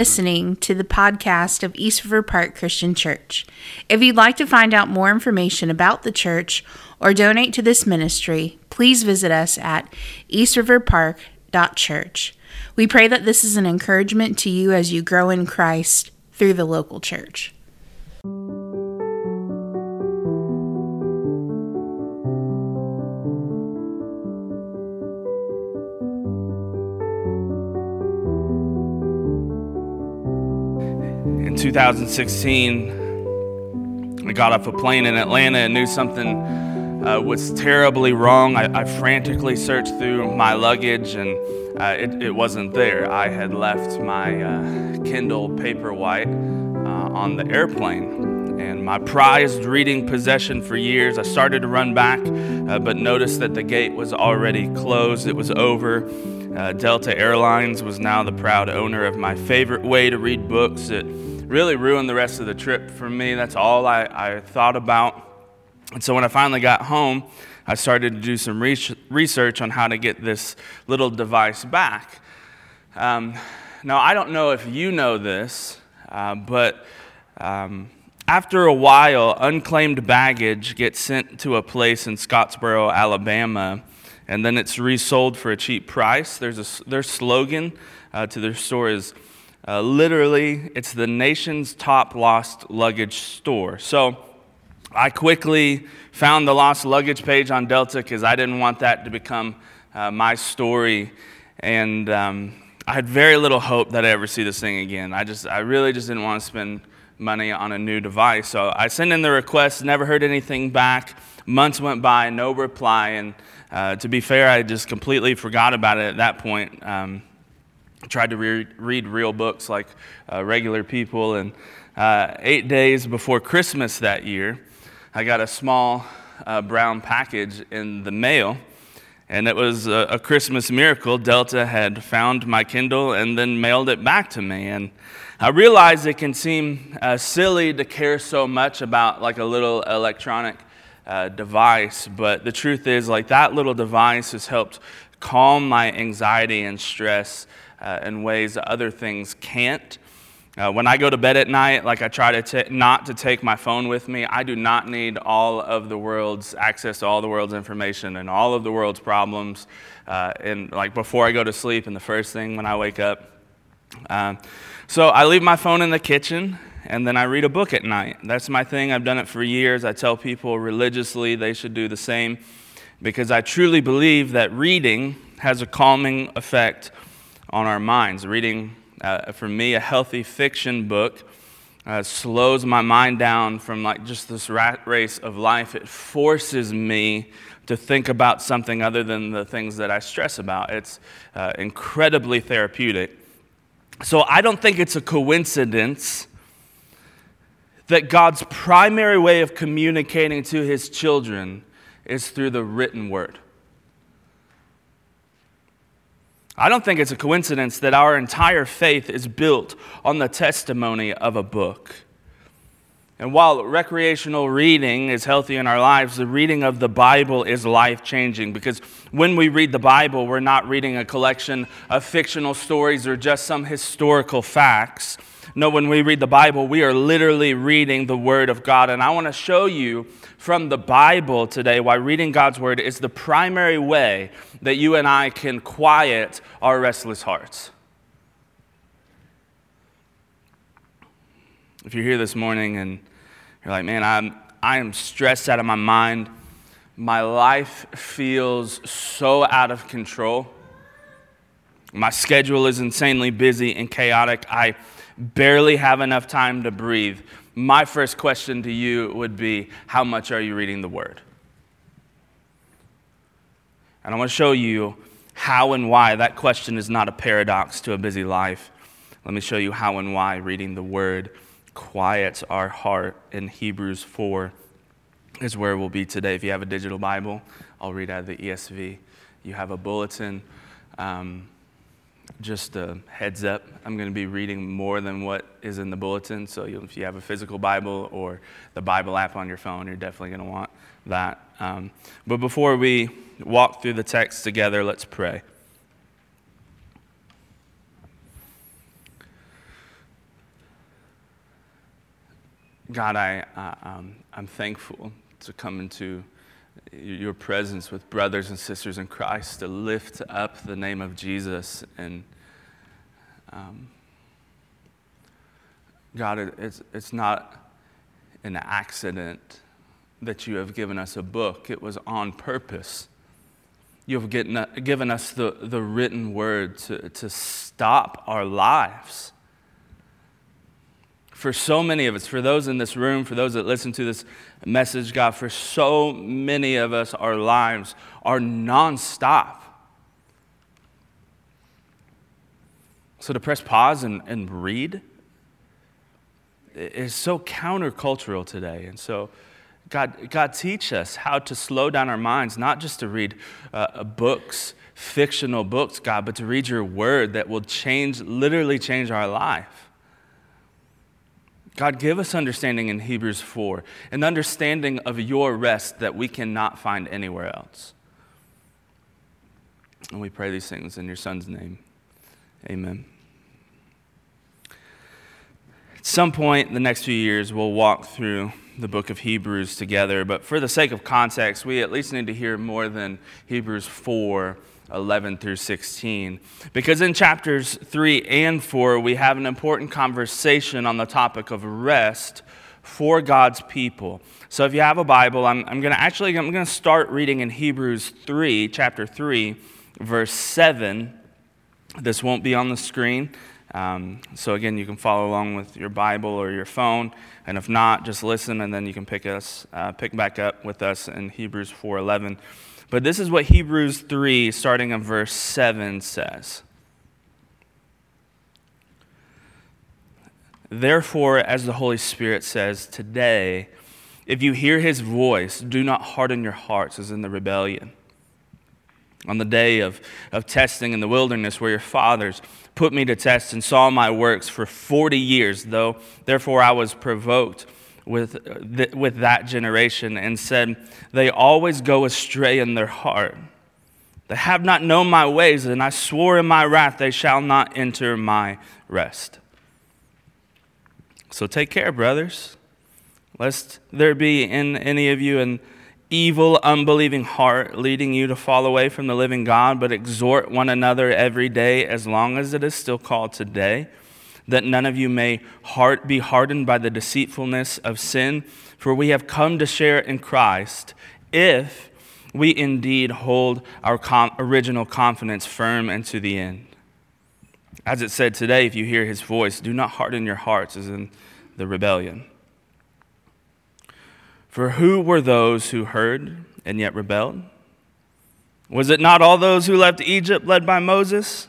listening to the podcast of East River Park Christian Church. If you'd like to find out more information about the church or donate to this ministry, please visit us at eastriverpark.church. We pray that this is an encouragement to you as you grow in Christ through the local church. 2016, I got off a plane in Atlanta and knew something uh, was terribly wrong. I, I, frantically searched through my luggage and uh, it, it, wasn't there. I had left my uh, Kindle Paperwhite uh, on the airplane. And my prized reading possession for years, I started to run back, uh, but noticed that the gate was already closed. It was over. Uh, Delta Airlines was now the proud owner of my favorite way to read books. It really ruined the rest of the trip for me. That's all I, I thought about. And so when I finally got home, I started to do some research on how to get this little device back. Um, now, I don't know if you know this, uh, but um, after a while, unclaimed baggage gets sent to a place in Scottsboro, Alabama, and then it's resold for a cheap price. There's a, their slogan uh, to their store is uh, literally, it's the nation's top lost luggage store. So I quickly found the lost luggage page on Delta because I didn't want that to become uh, my story. And um, I had very little hope that I ever see this thing again. I just, I really just didn't want to spend money on a new device. So I sent in the request, never heard anything back. Months went by, no reply. And uh, to be fair, I just completely forgot about it at that point. Um, tried to re- read real books like uh, regular people. And uh, eight days before Christmas that year, I got a small uh, brown package in the mail. And it was a, a, Christmas miracle. Delta had found my Kindle and then mailed it back to me. And I realized it can seem uh, silly to care so much about like a little electronic uh, device, but the truth is, like that little device has helped calm my anxiety and stress uh, in ways other things can't. Uh, when I go to bed at night, like I try to t- not to take my phone with me, I do not need all of the world's access to all the world's information and all of the world's problems. Uh, and like before I go to sleep, and the first thing when I wake up. Um, so I leave my phone in the kitchen, and then I read a book at night. That's my thing. I've done it for years. I tell people religiously they should do the same because I truly believe that reading has a calming effect on our minds. Reading, uh, for me, a healthy fiction book uh, slows my mind down from like just this rat race of life. It forces me to think about something other than the things that I stress about. It's uh, incredibly therapeutic. So I don't think it's a coincidence that God's primary way of communicating to his children is through the written word. I don't think it's a coincidence that our entire faith is built on the testimony of a book. And while recreational reading is healthy in our lives, the reading of the Bible is life changing because when we read the Bible, we're not reading a collection of fictional stories or just some historical facts. No, when we read the Bible, we are literally reading the Word of God. And I want to show you from the Bible today why reading God's Word is the primary way that you and I can quiet our restless hearts. If you're here this morning and you're like, man, I'm, I am stressed out of my mind, my life feels so out of control. My schedule is insanely busy and chaotic. I barely have enough time to breathe. My first question to you would be How much are you reading the Word? And I want to show you how and why that question is not a paradox to a busy life. Let me show you how and why reading the Word quiets our heart in Hebrews 4 is where we'll be today. If you have a digital Bible, I'll read out of the ESV. You have a bulletin. Um, just a heads up, I'm going to be reading more than what is in the bulletin. So if you have a physical Bible or the Bible app on your phone, you're definitely going to want that. Um, but before we walk through the text together, let's pray. God, I, uh, um, I'm thankful to come into your presence with brothers and sisters in Christ to lift up the name of Jesus. And um, God, it's, it's not an accident that you have given us a book, it was on purpose. You have given us the, the written word to, to stop our lives for so many of us, for those in this room, for those that listen to this message, God, for so many of us, our lives are nonstop. So to press pause and, and read is so countercultural today. And so, God, God, teach us how to slow down our minds, not just to read uh, books, fictional books, God, but to read your word that will change, literally change our life. God, give us understanding in Hebrews 4, an understanding of your rest that we cannot find anywhere else. And we pray these things in your Son's name. Amen. At some point in the next few years, we'll walk through the book of Hebrews together, but for the sake of context, we at least need to hear more than Hebrews 4 11 through 16. Because in chapters 3 and 4, we have an important conversation on the topic of rest for God's people. So if you have a Bible, I'm, I'm going to actually I'm going to start reading in Hebrews 3, chapter 3, verse 7. This won't be on the screen. Um, so again, you can follow along with your Bible or your phone, and if not, just listen, and then you can pick us, uh, pick back up with us in Hebrews 4:11. But this is what Hebrews 3, starting in verse 7, says. Therefore, as the Holy Spirit says, today, if you hear his voice, do not harden your hearts as in the rebellion. On the day of, of testing in the wilderness, where your fathers put me to test and saw my works for 40 years, though therefore I was provoked with, uh, th- with that generation and said, They always go astray in their heart. They have not known my ways, and I swore in my wrath, they shall not enter my rest. So take care, brothers, lest there be in any of you an evil, unbelieving heart leading you to fall away from the living God, but exhort one another every day as long as it is still called today that none of you may heart, be hardened by the deceitfulness of sin, for we have come to share in Christ if we indeed hold our com- original confidence firm and to the end. As it said today, if you hear his voice, do not harden your hearts as in the rebellion. For who were those who heard and yet rebelled? Was it not all those who left Egypt led by Moses?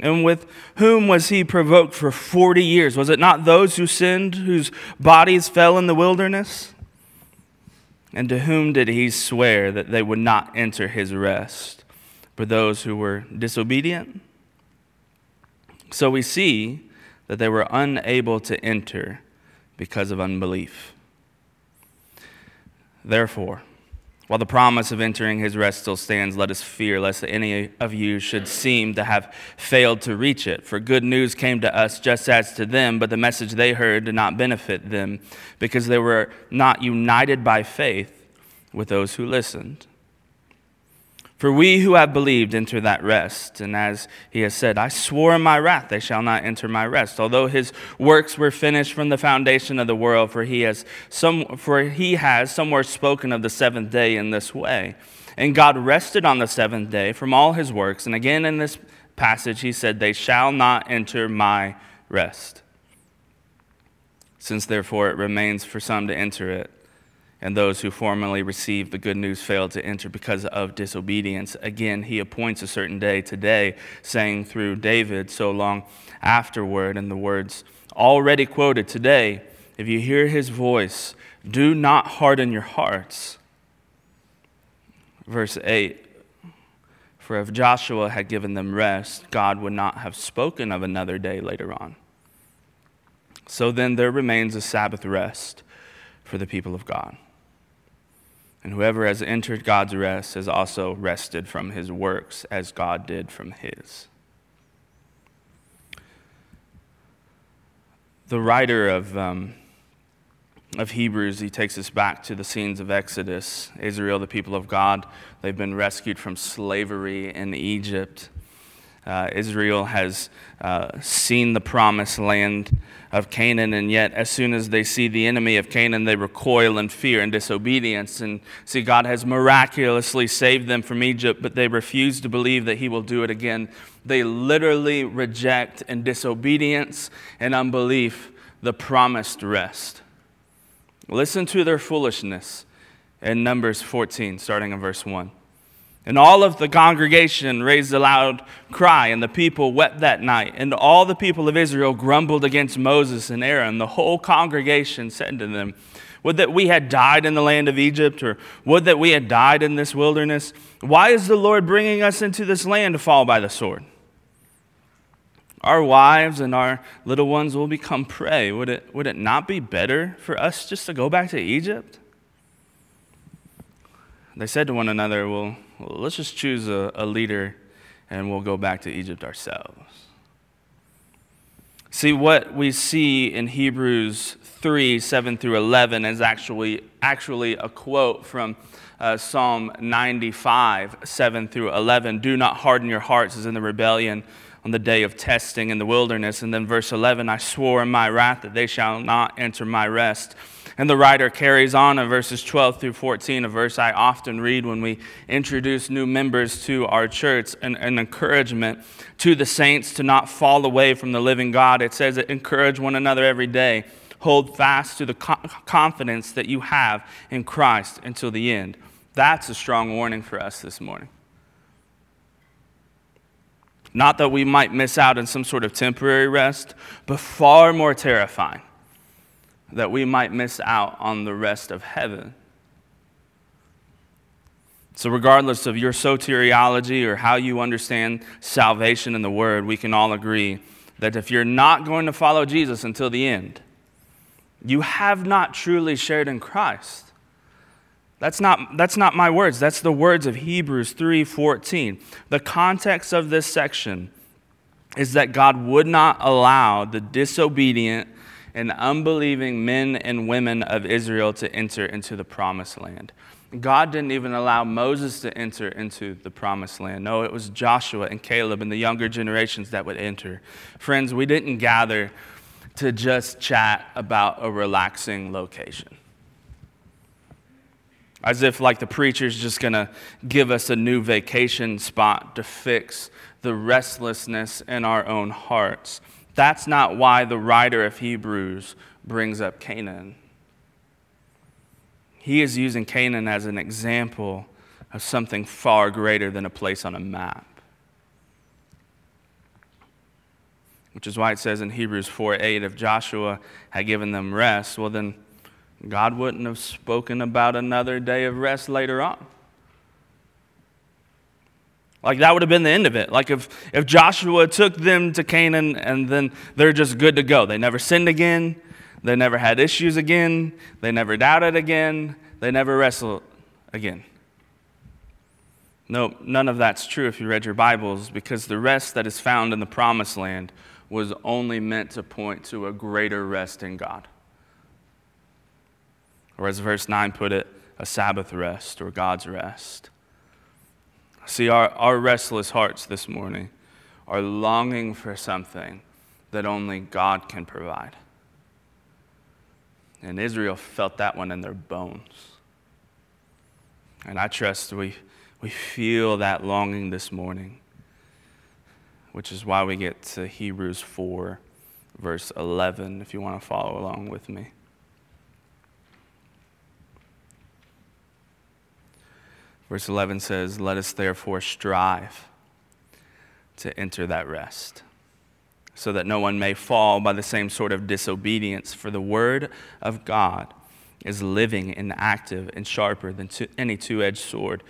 And with whom was he provoked for 40 years? Was it not those who sinned, whose bodies fell in the wilderness? And to whom did he swear that they would not enter his rest? For those who were disobedient? So we see that they were unable to enter because of unbelief. Therefore, while the promise of entering his rest still stands, let us fear lest any of you should seem to have failed to reach it. For good news came to us just as to them, but the message they heard did not benefit them because they were not united by faith with those who listened. For we who have believed enter that rest. And as he has said, I swore in my wrath, they shall not enter my rest. Although his works were finished from the foundation of the world, for he has, some, for he has somewhere spoken of the seventh day in this way. And God rested on the seventh day from all his works. And again in this passage, he said, They shall not enter my rest. Since therefore it remains for some to enter it, and those who formerly received the good news failed to enter because of disobedience. Again, he appoints a certain day today, saying through David so long afterward, in the words already quoted today, if you hear his voice, do not harden your hearts. Verse 8 For if Joshua had given them rest, God would not have spoken of another day later on. So then there remains a Sabbath rest for the people of God. And whoever has entered God's rest has also rested from his works as God did from his. The writer of um, of Hebrews, he takes us back to the scenes of Exodus. Israel, the people of God, they've been rescued from slavery in Egypt. Uh, Israel has uh, seen the promised land of Canaan, and yet, as soon as they see the enemy of Canaan, they recoil in fear and disobedience. And see, God has miraculously saved them from Egypt, but they refuse to believe that He will do it again. They literally reject in disobedience and unbelief the promised rest. Listen to their foolishness in Numbers 14, starting in verse 1. And all of the congregation raised a loud cry, and the people wept that night. And all the people of Israel grumbled against Moses and Aaron. The whole congregation said to them, Would that we had died in the land of Egypt, or would that we had died in this wilderness? Why is the Lord bringing us into this land to fall by the sword? Our wives and our little ones will become prey. Would it, would it not be better for us just to go back to Egypt? They said to one another, Well, well, let's just choose a, a leader and we'll go back to Egypt ourselves. See, what we see in Hebrews 3 7 through 11 is actually, actually a quote from uh, Psalm 95 7 through 11. Do not harden your hearts as in the rebellion on the day of testing in the wilderness. And then verse 11 I swore in my wrath that they shall not enter my rest. And the writer carries on in verses 12 through 14, a verse I often read when we introduce new members to our church, an, an encouragement to the saints to not fall away from the living God. It says, encourage one another every day. Hold fast to the confidence that you have in Christ until the end. That's a strong warning for us this morning. Not that we might miss out on some sort of temporary rest, but far more terrifying that we might miss out on the rest of heaven. So, regardless of your soteriology or how you understand salvation in the Word, we can all agree that if you're not going to follow Jesus until the end, you have not truly shared in Christ. That's not, that's not my words. That's the words of Hebrews 3:14. The context of this section is that God would not allow the disobedient and unbelieving men and women of Israel to enter into the promised land. God didn't even allow Moses to enter into the promised land. No, it was Joshua and Caleb and the younger generations that would enter. Friends, we didn't gather to just chat about a relaxing location. As if, like, the preacher's just gonna give us a new vacation spot to fix the restlessness in our own hearts. That's not why the writer of Hebrews brings up Canaan. He is using Canaan as an example of something far greater than a place on a map. Which is why it says in Hebrews 4 8, if Joshua had given them rest, well, then God wouldn't have spoken about another day of rest later on. Like that would have been the end of it. Like if, if Joshua took them to Canaan and then they're just good to go. They never sinned again. They never had issues again. They never doubted again. They never wrestled again. No, none of that's true if you read your Bibles because the rest that is found in the promised land was only meant to point to a greater rest in God. Or as verse 9 put it, a Sabbath rest or God's rest. See, our, our restless hearts this morning are longing for something that only God can provide. And Israel felt that one in their bones. And I trust we, we feel that longing this morning, which is why we get to Hebrews 4, verse 11, if you want to follow along with me. Verse 11 says, Let us therefore strive to enter that rest, so that no one may fall by the same sort of disobedience. For the word of God is living and active and sharper than any two edged sword,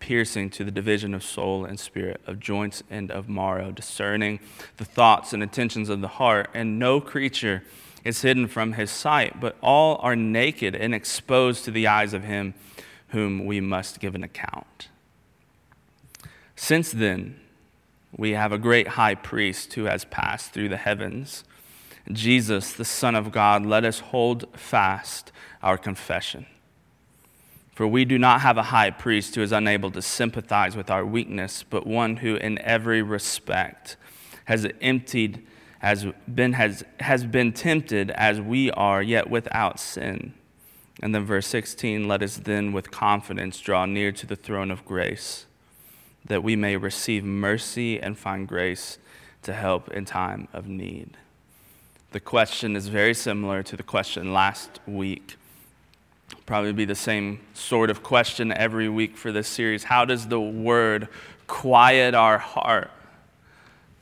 piercing to the division of soul and spirit, of joints and of marrow, discerning the thoughts and intentions of the heart. And no creature is hidden from his sight, but all are naked and exposed to the eyes of him whom we must give an account. Since then, we have a great high priest who has passed through the heavens, Jesus, the Son of God, let us hold fast our confession. For we do not have a high priest who is unable to sympathize with our weakness, but one who in every respect has emptied has been has has been tempted as we are yet without sin. And then verse 16, let us then with confidence draw near to the throne of grace that we may receive mercy and find grace to help in time of need. The question is very similar to the question last week. Probably be the same sort of question every week for this series. How does the word quiet our heart?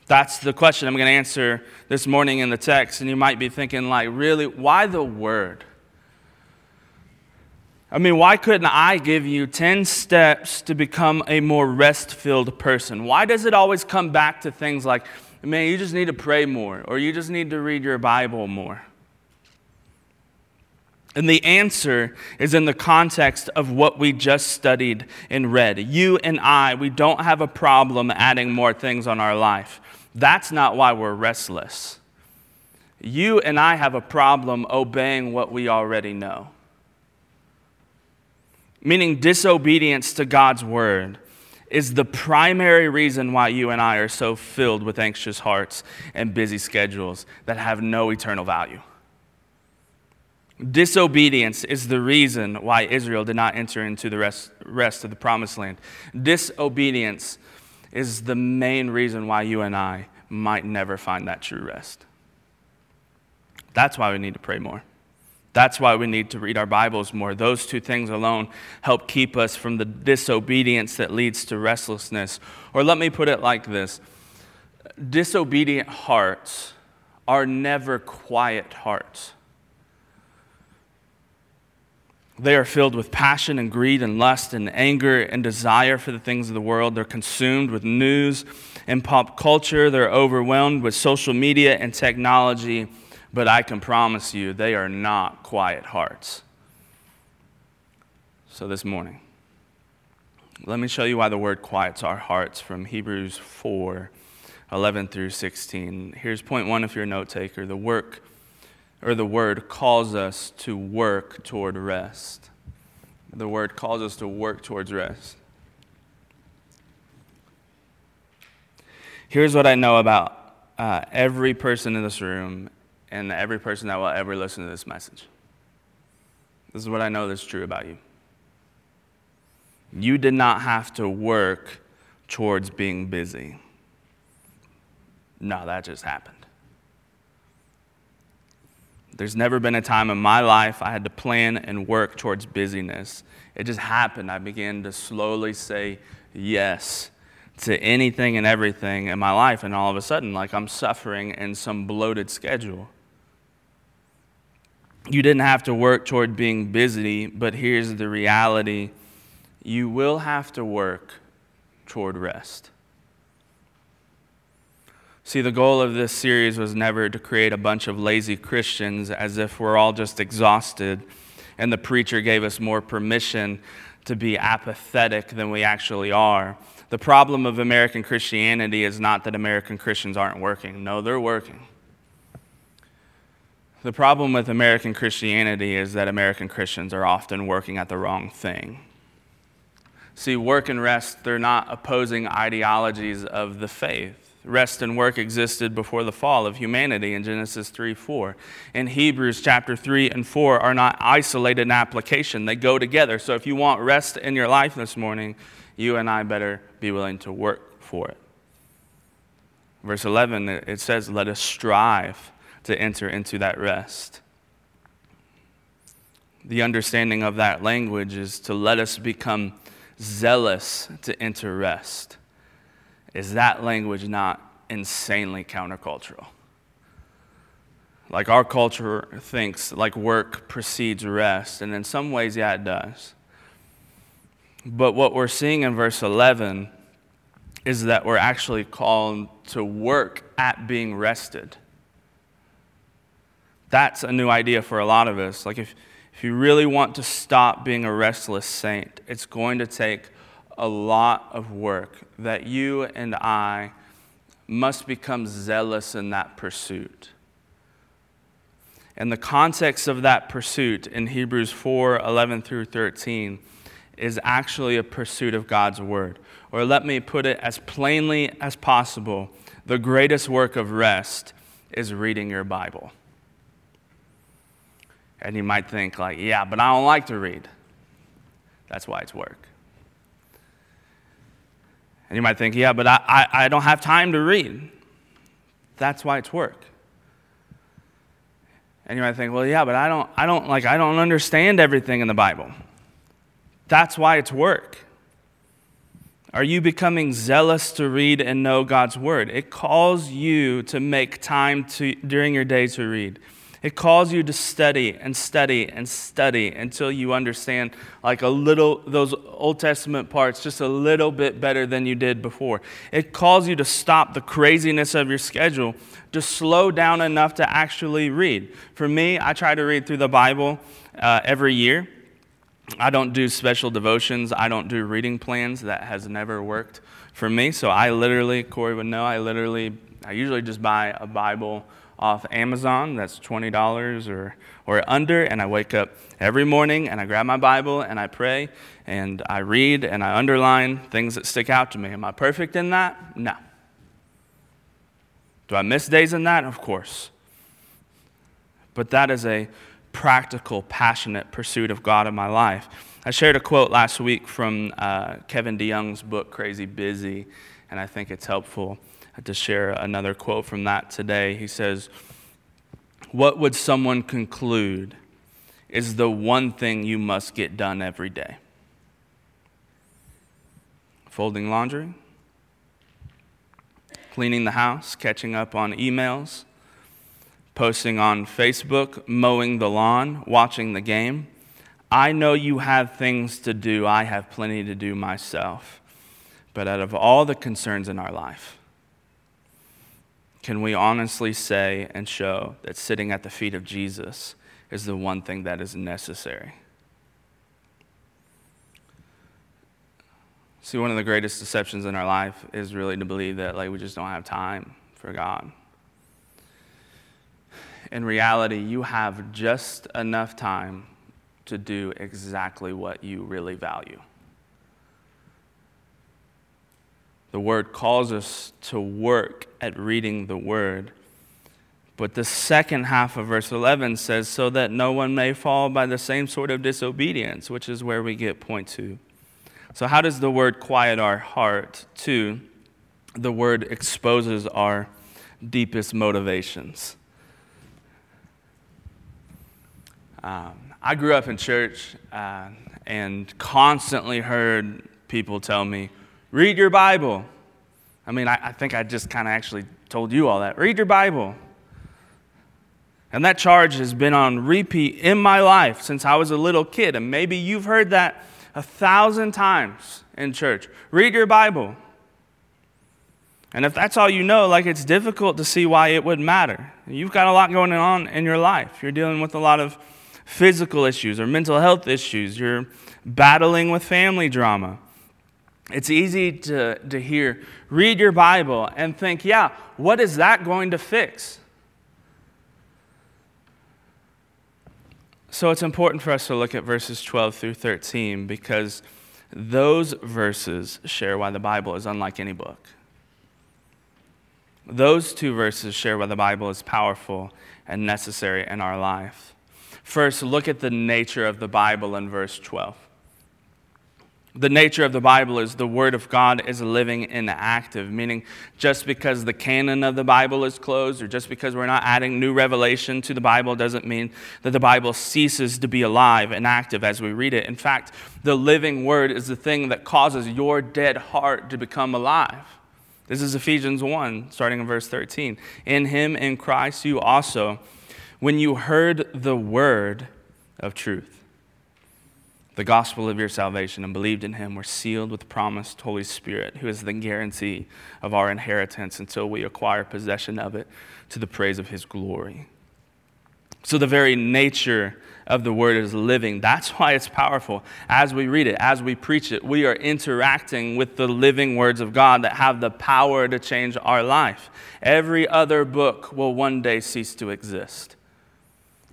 That's the question I'm going to answer this morning in the text. And you might be thinking, like, really, why the word? I mean, why couldn't I give you 10 steps to become a more rest filled person? Why does it always come back to things like, man, you just need to pray more, or you just need to read your Bible more? And the answer is in the context of what we just studied and read. You and I, we don't have a problem adding more things on our life. That's not why we're restless. You and I have a problem obeying what we already know meaning disobedience to God's word, is the primary reason why you and I are so filled with anxious hearts and busy schedules that have no eternal value. Disobedience is the reason why Israel did not enter into the rest, rest of the promised land. Disobedience is the main reason why you and I might never find that true rest. That's why we need to pray more. That's why we need to read our Bibles more. Those two things alone help keep us from the disobedience that leads to restlessness. Or let me put it like this disobedient hearts are never quiet hearts. They are filled with passion and greed and lust and anger and desire for the things of the world. They're consumed with news and pop culture. They're overwhelmed with social media and technology but I can promise you they are not quiet hearts. So this morning, let me show you why the word quiets our hearts from Hebrews 4 11 through 16. Here's point one if you're a note taker. The work or the word calls us to work toward rest. The word calls us to work towards rest. Here's what I know about uh, every person in this room and every person that will ever listen to this message. This is what I know that's true about you. You did not have to work towards being busy. No, that just happened. There's never been a time in my life I had to plan and work towards busyness. It just happened. I began to slowly say yes to anything and everything in my life, and all of a sudden, like I'm suffering in some bloated schedule you didn't have to work toward being busy, but here's the reality you will have to work toward rest. See, the goal of this series was never to create a bunch of lazy Christians as if we're all just exhausted and the preacher gave us more permission to be apathetic than we actually are. The problem of American Christianity is not that American Christians aren't working. No, they're working. The problem with American Christianity is that American Christians are often working at the wrong thing. See, work and rest, they're not opposing ideologies of the faith. Rest and work existed before the fall of humanity in Genesis 3 4. In Hebrews chapter 3 and 4 are not isolated in application, they go together. So if you want rest in your life this morning, you and I better be willing to work for it. Verse 11, it says, Let us strive to enter into that rest. The understanding of that language is to let us become zealous to enter rest. Is that language not insanely countercultural? Like our culture thinks like work precedes rest, and in some ways, yeah, it does. But what we're seeing in verse 11 is that we're actually called to work at being rested. That's a new idea for a lot of us. Like, if, if you really want to stop being a restless saint, it's going to take a lot of work that you and I must become zealous in that pursuit. And the context of that pursuit in Hebrews 4 11 through 13 is actually a pursuit of God's word. Or let me put it as plainly as possible the greatest work of rest is reading your Bible. And you might think, like, yeah, but I don't like to read. That's why it's work. And you might think, yeah, but I, I, I don't have time to read. That's why it's work. And you might think, well, yeah, but I don't, I don't like I don't understand everything in the Bible. That's why it's work. Are you becoming zealous to read and know God's word? It calls you to make time to, during your day to read. It calls you to study and study and study until you understand like a little those Old Testament parts just a little bit better than you did before. It calls you to stop the craziness of your schedule, to slow down enough to actually read. For me, I try to read through the Bible uh, every year. I don't do special devotions. I don't do reading plans. That has never worked for me. So I literally, Corey would know, I literally, I usually just buy a Bible off Amazon that's $20 or, or under, and I wake up every morning and I grab my Bible and I pray and I read and I underline things that stick out to me. Am I perfect in that? No. Do I miss days in that? Of course. But that is a practical, passionate pursuit of God in my life. I shared a quote last week from uh, Kevin DeYoung's book, Crazy Busy, and I think it's helpful to share another quote from that today. He says, What would someone conclude is the one thing you must get done every day? Folding laundry, cleaning the house, catching up on emails, posting on Facebook, mowing the lawn, watching the game. I know you have things to do. I have plenty to do myself. But out of all the concerns in our life, can we honestly say and show that sitting at the feet of Jesus is the one thing that is necessary? See, one of the greatest deceptions in our life is really to believe that like we just don't have time for God. In reality, you have just enough time to do exactly what you really value. The word calls us to work at reading the word. But the second half of verse 11 says, so that no one may fall by the same sort of disobedience, which is where we get point two. So, how does the word quiet our heart? Two, the word exposes our deepest motivations. Um, I grew up in church uh, and constantly heard people tell me, Read your Bible. I mean, I, I think I just kind of actually told you all that. Read your Bible. And that charge has been on repeat in my life since I was a little kid. And maybe you've heard that a thousand times in church. Read your Bible. And if that's all you know, like it's difficult to see why it would matter. You've got a lot going on in your life. You're dealing with a lot of physical issues or mental health issues. You're battling with family drama. It's easy to, to hear, read your Bible, and think, yeah, what is that going to fix? So it's important for us to look at verses 12 through 13 because those verses share why the Bible is unlike any book. Those two verses share why the Bible is powerful and necessary in our life. First, look at the nature of the Bible in verse 12. The nature of the Bible is the Word of God is living and active, meaning just because the canon of the Bible is closed or just because we're not adding new revelation to the Bible doesn't mean that the Bible ceases to be alive and active as we read it. In fact, the living Word is the thing that causes your dead heart to become alive. This is Ephesians 1, starting in verse 13. In Him, in Christ, you also, when you heard the Word of truth, the gospel of your salvation and believed in him were sealed with the promised Holy Spirit, who is the guarantee of our inheritance until we acquire possession of it to the praise of his glory. So, the very nature of the word is living. That's why it's powerful. As we read it, as we preach it, we are interacting with the living words of God that have the power to change our life. Every other book will one day cease to exist.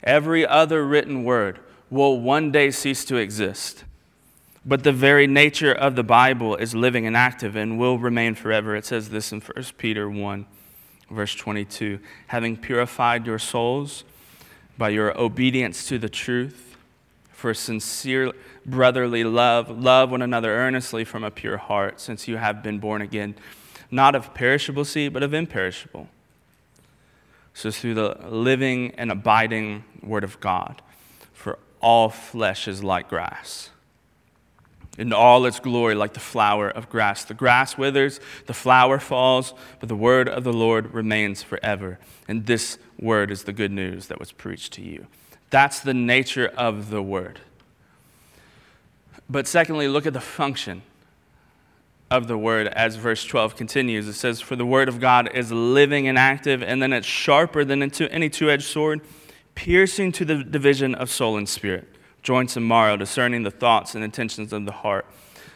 Every other written word will one day cease to exist. But the very nature of the Bible is living and active and will remain forever. It says this in 1 Peter 1, verse 22 having purified your souls by your obedience to the truth for sincere brotherly love, love one another earnestly from a pure heart, since you have been born again, not of perishable seed, but of imperishable. So, through the living and abiding Word of God, for all flesh is like grass in all its glory like the flower of grass. The grass withers, the flower falls, but the word of the Lord remains forever. And this word is the good news that was preached to you. That's the nature of the word. But secondly, look at the function of the word as verse 12 continues. It says, For the word of God is living and active, and then it's sharper than any two edged sword, piercing to the division of soul and spirit joints and marrow, discerning the thoughts and intentions of the heart.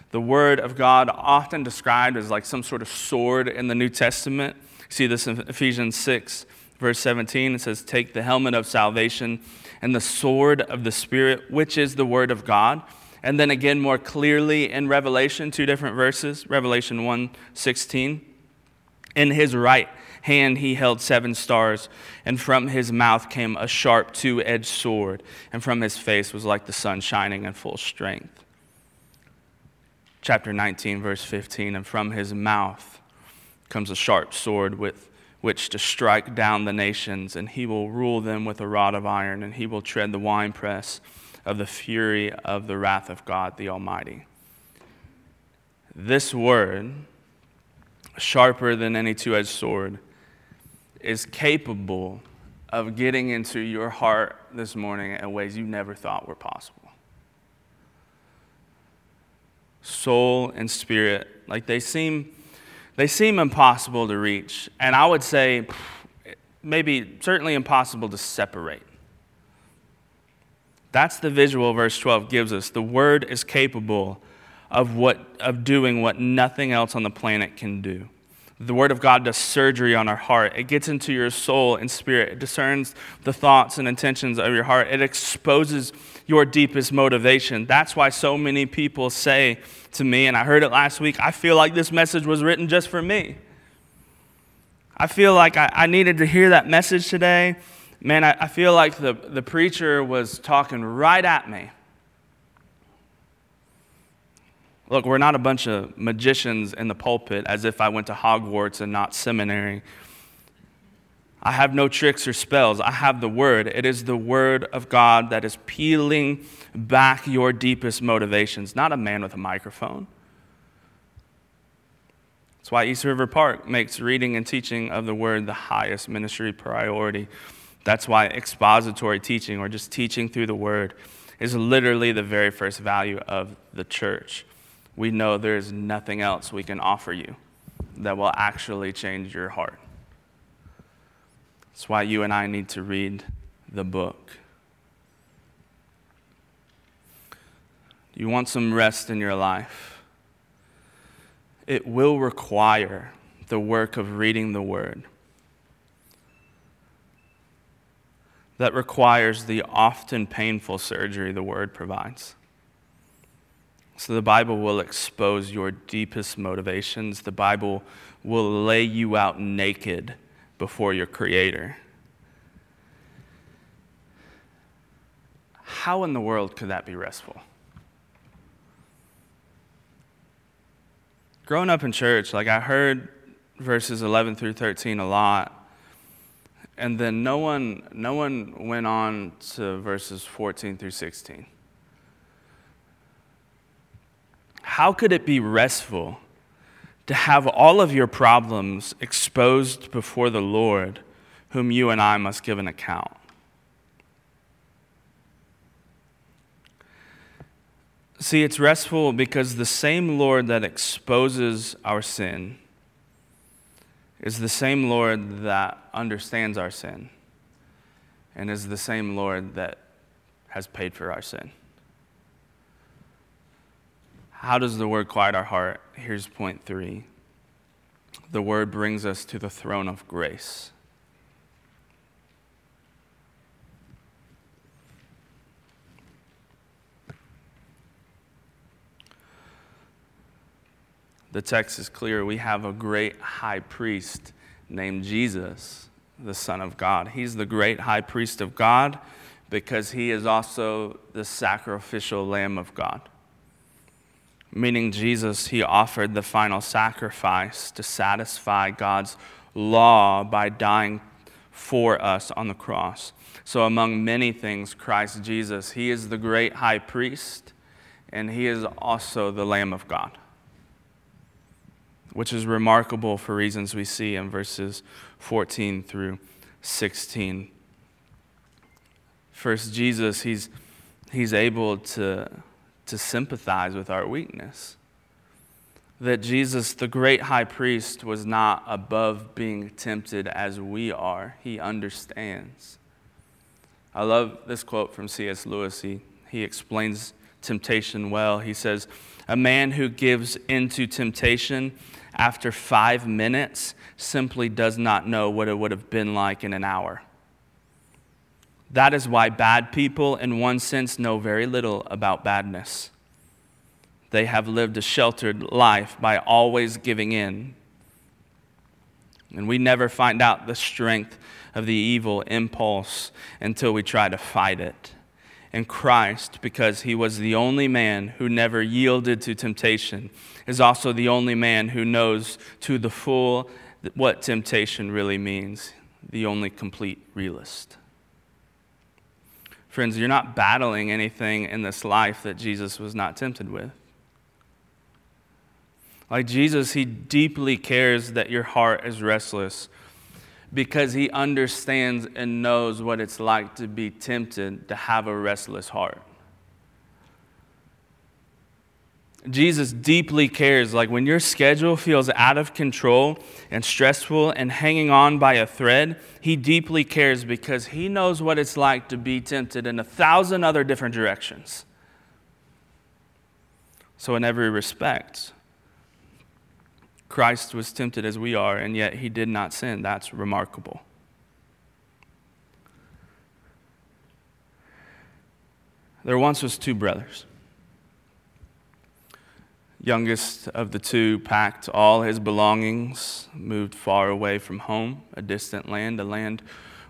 The Word of God, often described as like some sort of sword in the New Testament. see this in Ephesians 6, verse 17. It says, Take the helmet of salvation and the sword of the Spirit, which is the Word of God. And then again, more clearly in Revelation, two different verses, Revelation 1 16. In his right hand he held seven stars, and from his mouth came a sharp two edged sword, and from his face was like the sun shining in full strength. Chapter 19, verse 15, and from his mouth comes a sharp sword with which to strike down the nations, and he will rule them with a rod of iron, and he will tread the winepress of the fury of the wrath of God the Almighty. This word, sharper than any two edged sword, is capable of getting into your heart this morning in ways you never thought were possible. Soul and spirit, like they seem they seem impossible to reach, and I would say maybe certainly impossible to separate. That's the visual verse 12 gives us. The word is capable of what of doing what nothing else on the planet can do. The Word of God does surgery on our heart. It gets into your soul and spirit. It discerns the thoughts and intentions of your heart. It exposes your deepest motivation. That's why so many people say to me, and I heard it last week, I feel like this message was written just for me. I feel like I, I needed to hear that message today. Man, I, I feel like the, the preacher was talking right at me. Look, we're not a bunch of magicians in the pulpit as if I went to Hogwarts and not seminary. I have no tricks or spells. I have the Word. It is the Word of God that is peeling back your deepest motivations, not a man with a microphone. That's why East River Park makes reading and teaching of the Word the highest ministry priority. That's why expository teaching, or just teaching through the Word, is literally the very first value of the church we know there's nothing else we can offer you that will actually change your heart. That's why you and I need to read the book. You want some rest in your life? It will require the work of reading the Word. That requires the often painful surgery the Word provides. So the Bible will expose your deepest motivations. The Bible will lay you out naked before your Creator. How in the world could that be restful? Growing up in church, like I heard verses 11 through 13 a lot. And then no one, no one went on to verses 14 through 16. How could it be restful to have all of your problems exposed before the Lord, whom you and I must give an account? See, it's restful because the same Lord that exposes our sin is the same Lord that understands our sin and is the same Lord that has paid for our sin. How does the word quiet our heart? Here's point three the word brings us to the throne of grace. The text is clear. We have a great high priest named Jesus, the Son of God. He's the great high priest of God because he is also the sacrificial lamb of God. Meaning, Jesus, he offered the final sacrifice to satisfy God's law by dying for us on the cross. So, among many things, Christ Jesus, he is the great high priest, and he is also the Lamb of God which is remarkable for reasons we see in verses 14 through 16. First, Jesus, he's, he's able to, to sympathize with our weakness. That Jesus, the great high priest, was not above being tempted as we are. He understands. I love this quote from C.S. Lewis. He, he explains temptation well. He says, A man who gives into temptation after five minutes simply does not know what it would have been like in an hour. That is why bad people, in one sense, know very little about badness. They have lived a sheltered life by always giving in. And we never find out the strength of the evil impulse until we try to fight it and Christ, because he was the only man who never yielded to temptation, is also the only man who knows to the full what temptation really means, the only complete realist. Friends, you're not battling anything in this life that Jesus was not tempted with. Like Jesus, he deeply cares that your heart is restless because he understands and knows what it's like to be tempted to have a restless heart. Jesus deeply cares. Like when your schedule feels out of control and stressful and hanging on by a thread, he deeply cares because he knows what it's like to be tempted in a thousand other different directions. So, in every respect, Christ was tempted as we are, and yet he did not sin. That's remarkable. There once was two brothers. Youngest of the two packed all his belongings, moved far away from home, a distant land, a land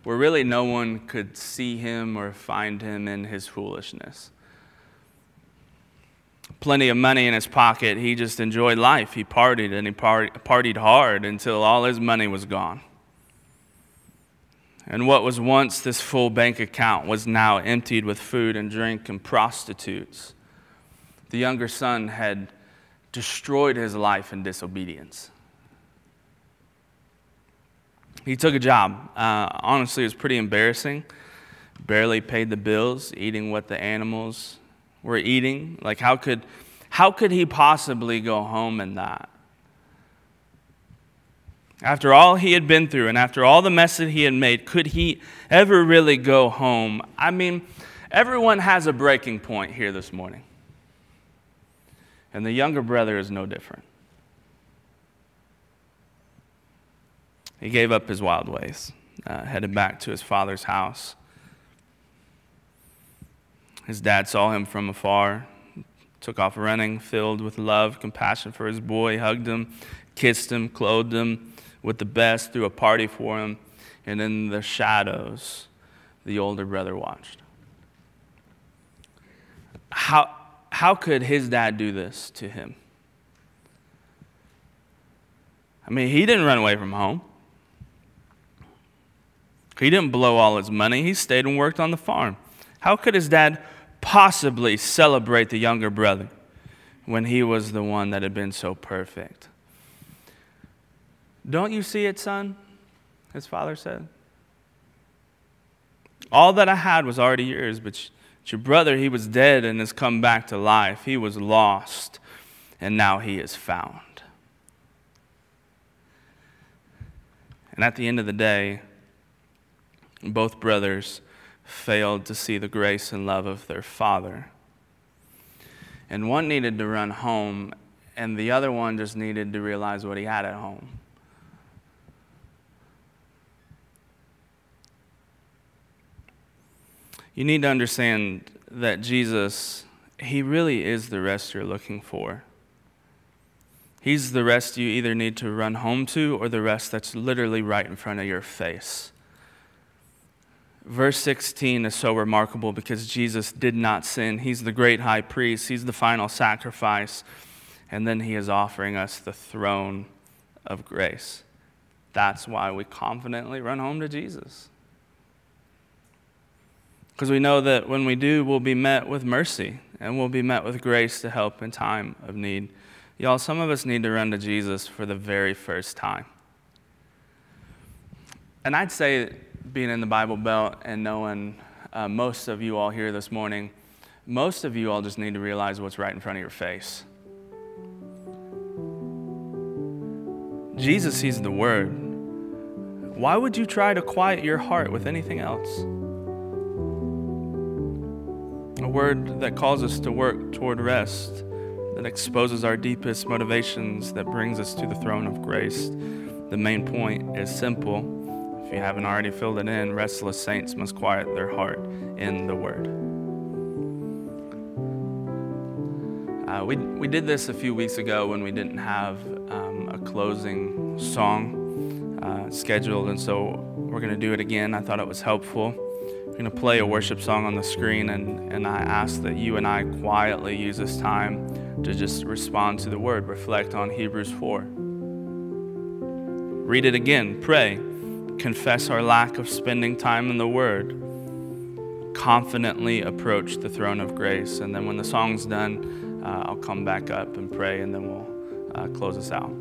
where really no one could see him or find him in his foolishness plenty of money in his pocket. He just enjoyed life. He partied and he partied hard until all his money was gone. And what was once this full bank account was now emptied with food and drink and prostitutes. The younger son had destroyed his life in disobedience. He took a job. Uh, honestly, it was pretty embarrassing. Barely paid the bills, eating what the animals were eating. Like, how could, how could he possibly go home in that? After all he had been through and after all the mess that he had made, could he ever really go home? I mean, everyone has a breaking point here this morning. And the younger brother is no different. He gave up his wild ways, uh, headed back to his father's house. His dad saw him from afar, took off running, filled with love, compassion for his boy, hugged him, kissed him, clothed him with the best, threw a party for him, and in the shadows, the older brother watched. How, how could his dad do this to him? I mean, he didn't run away from home. He didn't blow all his money. He stayed and worked on the farm. How could his dad possibly celebrate the younger brother when he was the one that had been so perfect? Don't you see it, son? His father said. All that I had was already yours, but your brother, he was dead and has come back to life. He was lost, and now he is found. And at the end of the day, both brothers failed to see the grace and love of their father. And one needed to run home, and the other one just needed to realize what he had at home. You need to understand that Jesus, he really is the rest you're looking for. He's the rest you either need to run home to or the rest that's literally right in front of your face. Verse 16 is so remarkable because Jesus did not sin. He's the great high priest, He's the final sacrifice, and then He is offering us the throne of grace. That's why we confidently run home to Jesus. Because we know that when we do, we'll be met with mercy and we'll be met with grace to help in time of need. Y'all, some of us need to run to Jesus for the very first time. And I'd say, being in the Bible Belt and knowing uh, most of you all here this morning, most of you all just need to realize what's right in front of your face. Jesus sees the Word. Why would you try to quiet your heart with anything else? Word that calls us to work toward rest, that exposes our deepest motivations, that brings us to the throne of grace. The main point is simple. If you haven't already filled it in, restless saints must quiet their heart in the Word. Uh, we, we did this a few weeks ago when we didn't have um, a closing song uh, scheduled, and so we're going to do it again. I thought it was helpful. We're going to play a worship song on the screen, and, and I ask that you and I quietly use this time to just respond to the word, reflect on Hebrews 4. Read it again, pray, confess our lack of spending time in the word, confidently approach the throne of grace. And then when the song's done, uh, I'll come back up and pray, and then we'll uh, close us out.